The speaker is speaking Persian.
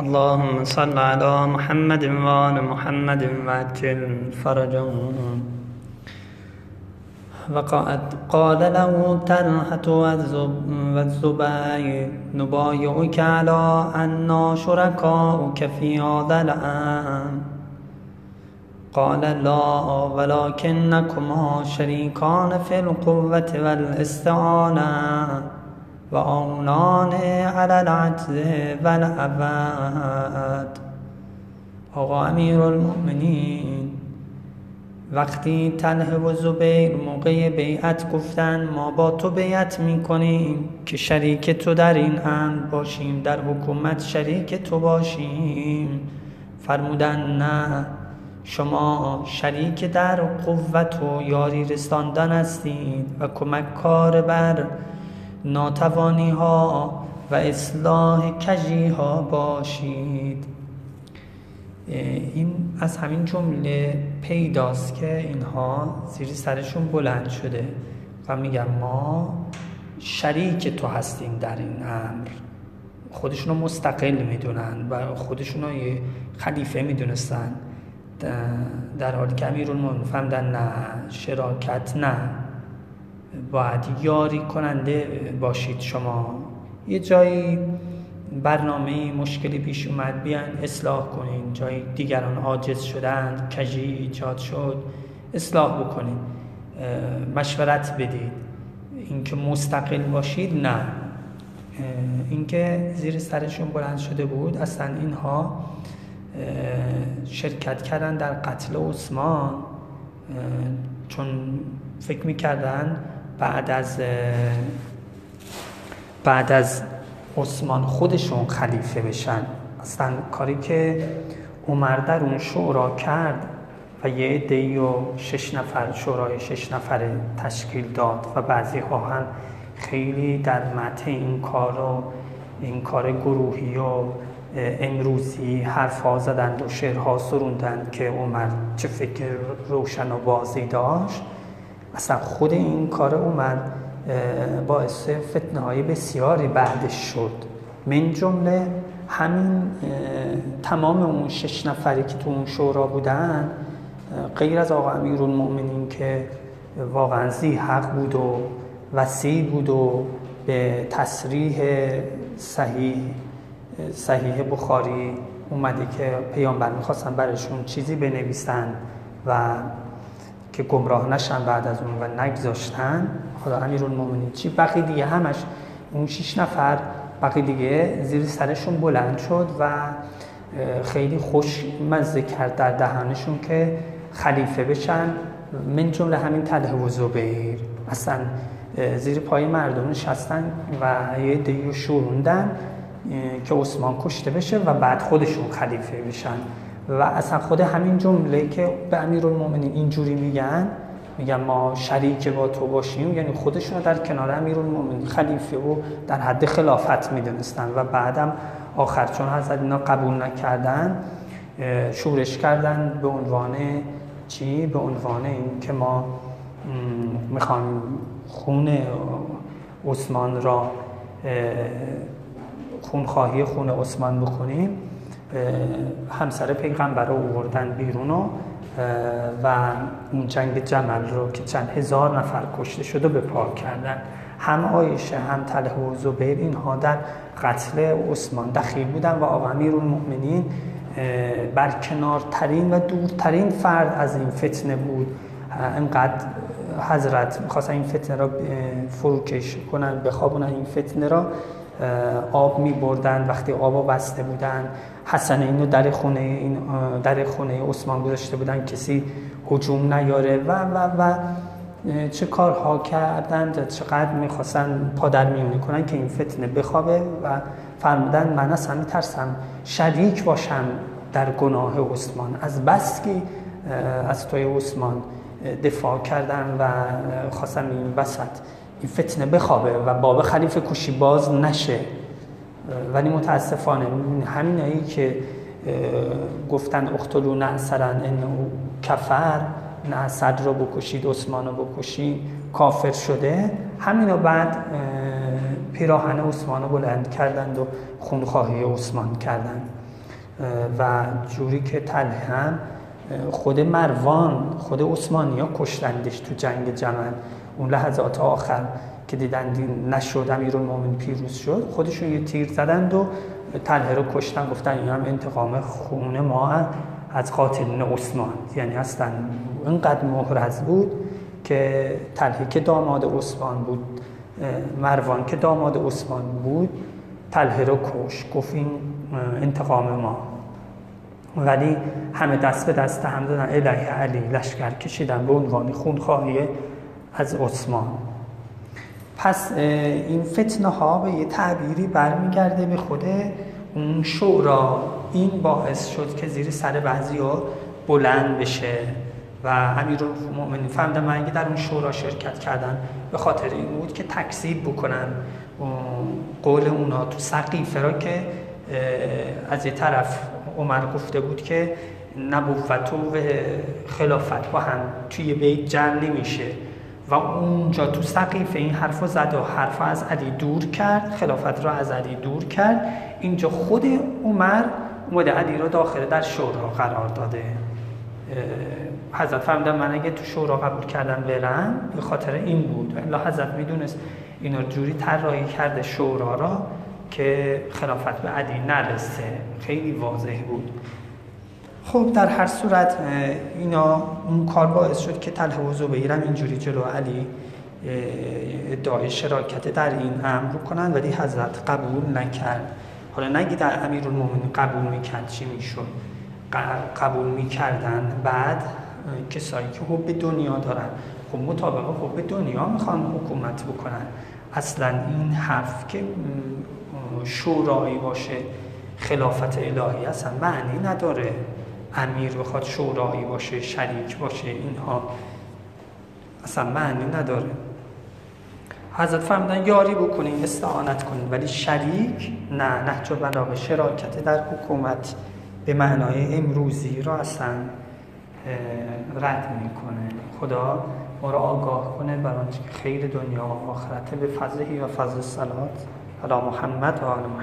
اللهم صل على محمد وآل محمد وعجل فرجهم. وقد قال له طلحة والزبير نبايعك على أنا شركاؤك في هذا الأمر قال لا ولكنكما شريكان في القوة والاستعانة. وآنان على العجز والعبد آقا امیر المؤمنین وقتی طلحه و زبیر موقع بیعت گفتن ما با تو بیعت می‌کنیم که شریک تو در این امر باشیم در حکومت شریک تو باشیم. فرمودن نه شما شریک در قوت و یاری رساندن هستید و کمک کار بر ناتوانی ها و اصلاح کجی ها باشید. این از همین جمله پیداست که اینها زیر سرشون بلند شده و میگن ما شریک تو هستیم در این امر. خودشون رو مستقل می‌دونن و خودشون رو یه خلیفه می‌دونستن. در حالی که امیرون فهمدن نه شراکت نه. باید یاری کننده باشید شما. یه جایی برنامه مشکلی پیش اومد بیان اصلاح کنین. جایی دیگران عاجز شدند کجی ایجاد شد اصلاح بکنین. مشورت بدید. اینکه مستقل باشید نه. اینکه زیر سرشون بلند شده بود اصلا اینها شرکت کردن در قتل عثمان. چون فکر می‌کردن بعد از بعد از عثمان خودشون خلیفه بشن. اصلا کاری که عمر در اون شورا کرد و یه عده‌ای و شش نفر شورای شش نفره تشکیل داد و بعضی ها هم خیلی در مته این کار و این کار گروهی و امروزی حرف ها زدند و شعرها سروندند که عمر چه فکر روشن و بازی داشت. اصلا خود این کار عمر باعث فتنه های بسیاری بعدش شد. من جمله همین تمام اون شش نفری که تو اون شورا بودن غیر از آقا امیر المؤمنین که واقعا زی حق بود و وسیع بود و به تصریح صحیح صحیح بخاری اومده که پیامبر می‌خواستن برشون چیزی بنویسن و که گمراه نشن بعد از اون و نگذاشتن. خدا امیرالمومنین چی؟ بقیه دیگه همش اون شیش نفر بقیه دیگه زیر سرشون بلند شد و خیلی خوش مزه کرد در دهانشون که خلیفه بشن. من جمله همین تله و زبیر. اصلا زیر پای مردم نشستن و یه دیو شوروندن که عثمان کشته بشه و بعد خودشون خلیفه بشن. و اصلا خود همین جمله که به امیرالمومنین اینجوری میگن میگن ما شریک با تو باشیم یعنی خودشون در کنار امیرالمومنین خلیفه و در حد خلافت می‌دونستن و بعدم آخر چون حضرت اینا قبول نکردن شورش کردن به عنوان چی؟ به عنوان این که ما می‌خوام خون عثمان را خونخواهی خون عثمان بکنیم همسر پیغمبر رو اووردن بیرون و اون جنگ جمل رو که چند هزار نفر کشته شده به پاک کردن. هم آیشه هم تله و زبیر اینها در قتل عثمان دخیل بودن و آقا امیر المؤمنین برکنارترین و دورترین فرد از این فتنه بود. انقدر حضرت می‌خواستن این فتنه را فروکش کنن بخوابونن این فتنه را. آب می بردن وقتی آب بسته بودن. حسن اینو در خونه این در خونه عثمان گذاشته بودن کسی هجوم نیاره. و و و چه کارها کردن چقدر می‌خواستن پادر میونی کنن که این فتنه بخوابه. و فرمودن من اصلا میترسم شریک باشم در گناه عثمان. از بس که از توی عثمان دفاع کردن و خواستم این وسط این فتنه بخوابه و باب خلیفه کوشی باز نشه. ولی متاسفانه همین هایی که گفتن اختلو نعسرن این کفر نعسر رو بکشید عثمان رو بکشید کافر شده. همینو بعد پیراهن عثمان رو بلند کردند و خونخواهی عثمان کردند. و جوری که تله هم خود مروان خود عثمانی ها کشتندش تو جنگ جمل. اون لحظات آخر که دیدن نشد امیر المومن پیروز شد خودشون یه تیر زدند و تله رو کشتن گفتن این هم انتقام خون ما از قاتلین عثمان. یعنی اصلا اینقدر محرز بود که تله که داماد عثمان بود مروان که داماد عثمان بود تله رو کش گفت این انتقام ما. ولی همه دست به دست هم دادن. الهی علی لشکر کشیدن به عنوان خونخواهی از عثمان. پس این فتنه ها به یه تعبیری برمیگرده به خود اون شورا این باعث شد که زیر سر بعضی ها بلند بشه و امیر المؤمنین فهمیدن. من در اون شورا شرکت کردن به خاطر این بود که تکذیب بکنن. قول اونا تو سقیفه را که از یه طرف عمر گفته بود که نبوت و خلافت با هم توی بیت جمع نمیشه. و اونجا تو سقیفه این حرف زد و حرف از علی دور کرد خلافت را از علی دور کرد. اینجا خود عمر اومده علی را داخل در شورا قرار داده. حضرت فهمیدن من اگه تو شورا قبول کردم برم به خاطر این بود. الا حضرت می‌دونست اینا جوری طراحی کرده شورا را که خلافت به علی نرسه. خیلی واضح بود. خب در هر صورت اینا اون کار باعث شد که تله و زبیرم اینجوری جلو علی ادعای شراکت در این امر کنن ولی حضرت قبول نکرد. حالا نگی در امیر قبول می‌کرد چی می‌شد. قبول می‌کردن. بعد کسایی که حب دنیا دارن. خب مطابق حب دنیا می‌خوان حکومت بکنن. اصلا این حرف که شورایی باشه خلافت الهی اصلا معنی نداره. امیر بخواد شورایی باشه شریک باشه اینها. اصلا معنی نداره. حضرت فرمودن یاری بکنین استعانت کنین. ولی شریک؟ نه نهج بلاغه شراکت در حکومت به معنای امروزی را اصلا رد می‌کنه. خدا ما را آگاه کنه برای که خیر دنیا و آخرت به فضلهی و فضل سلات علی محمد و آل محمد.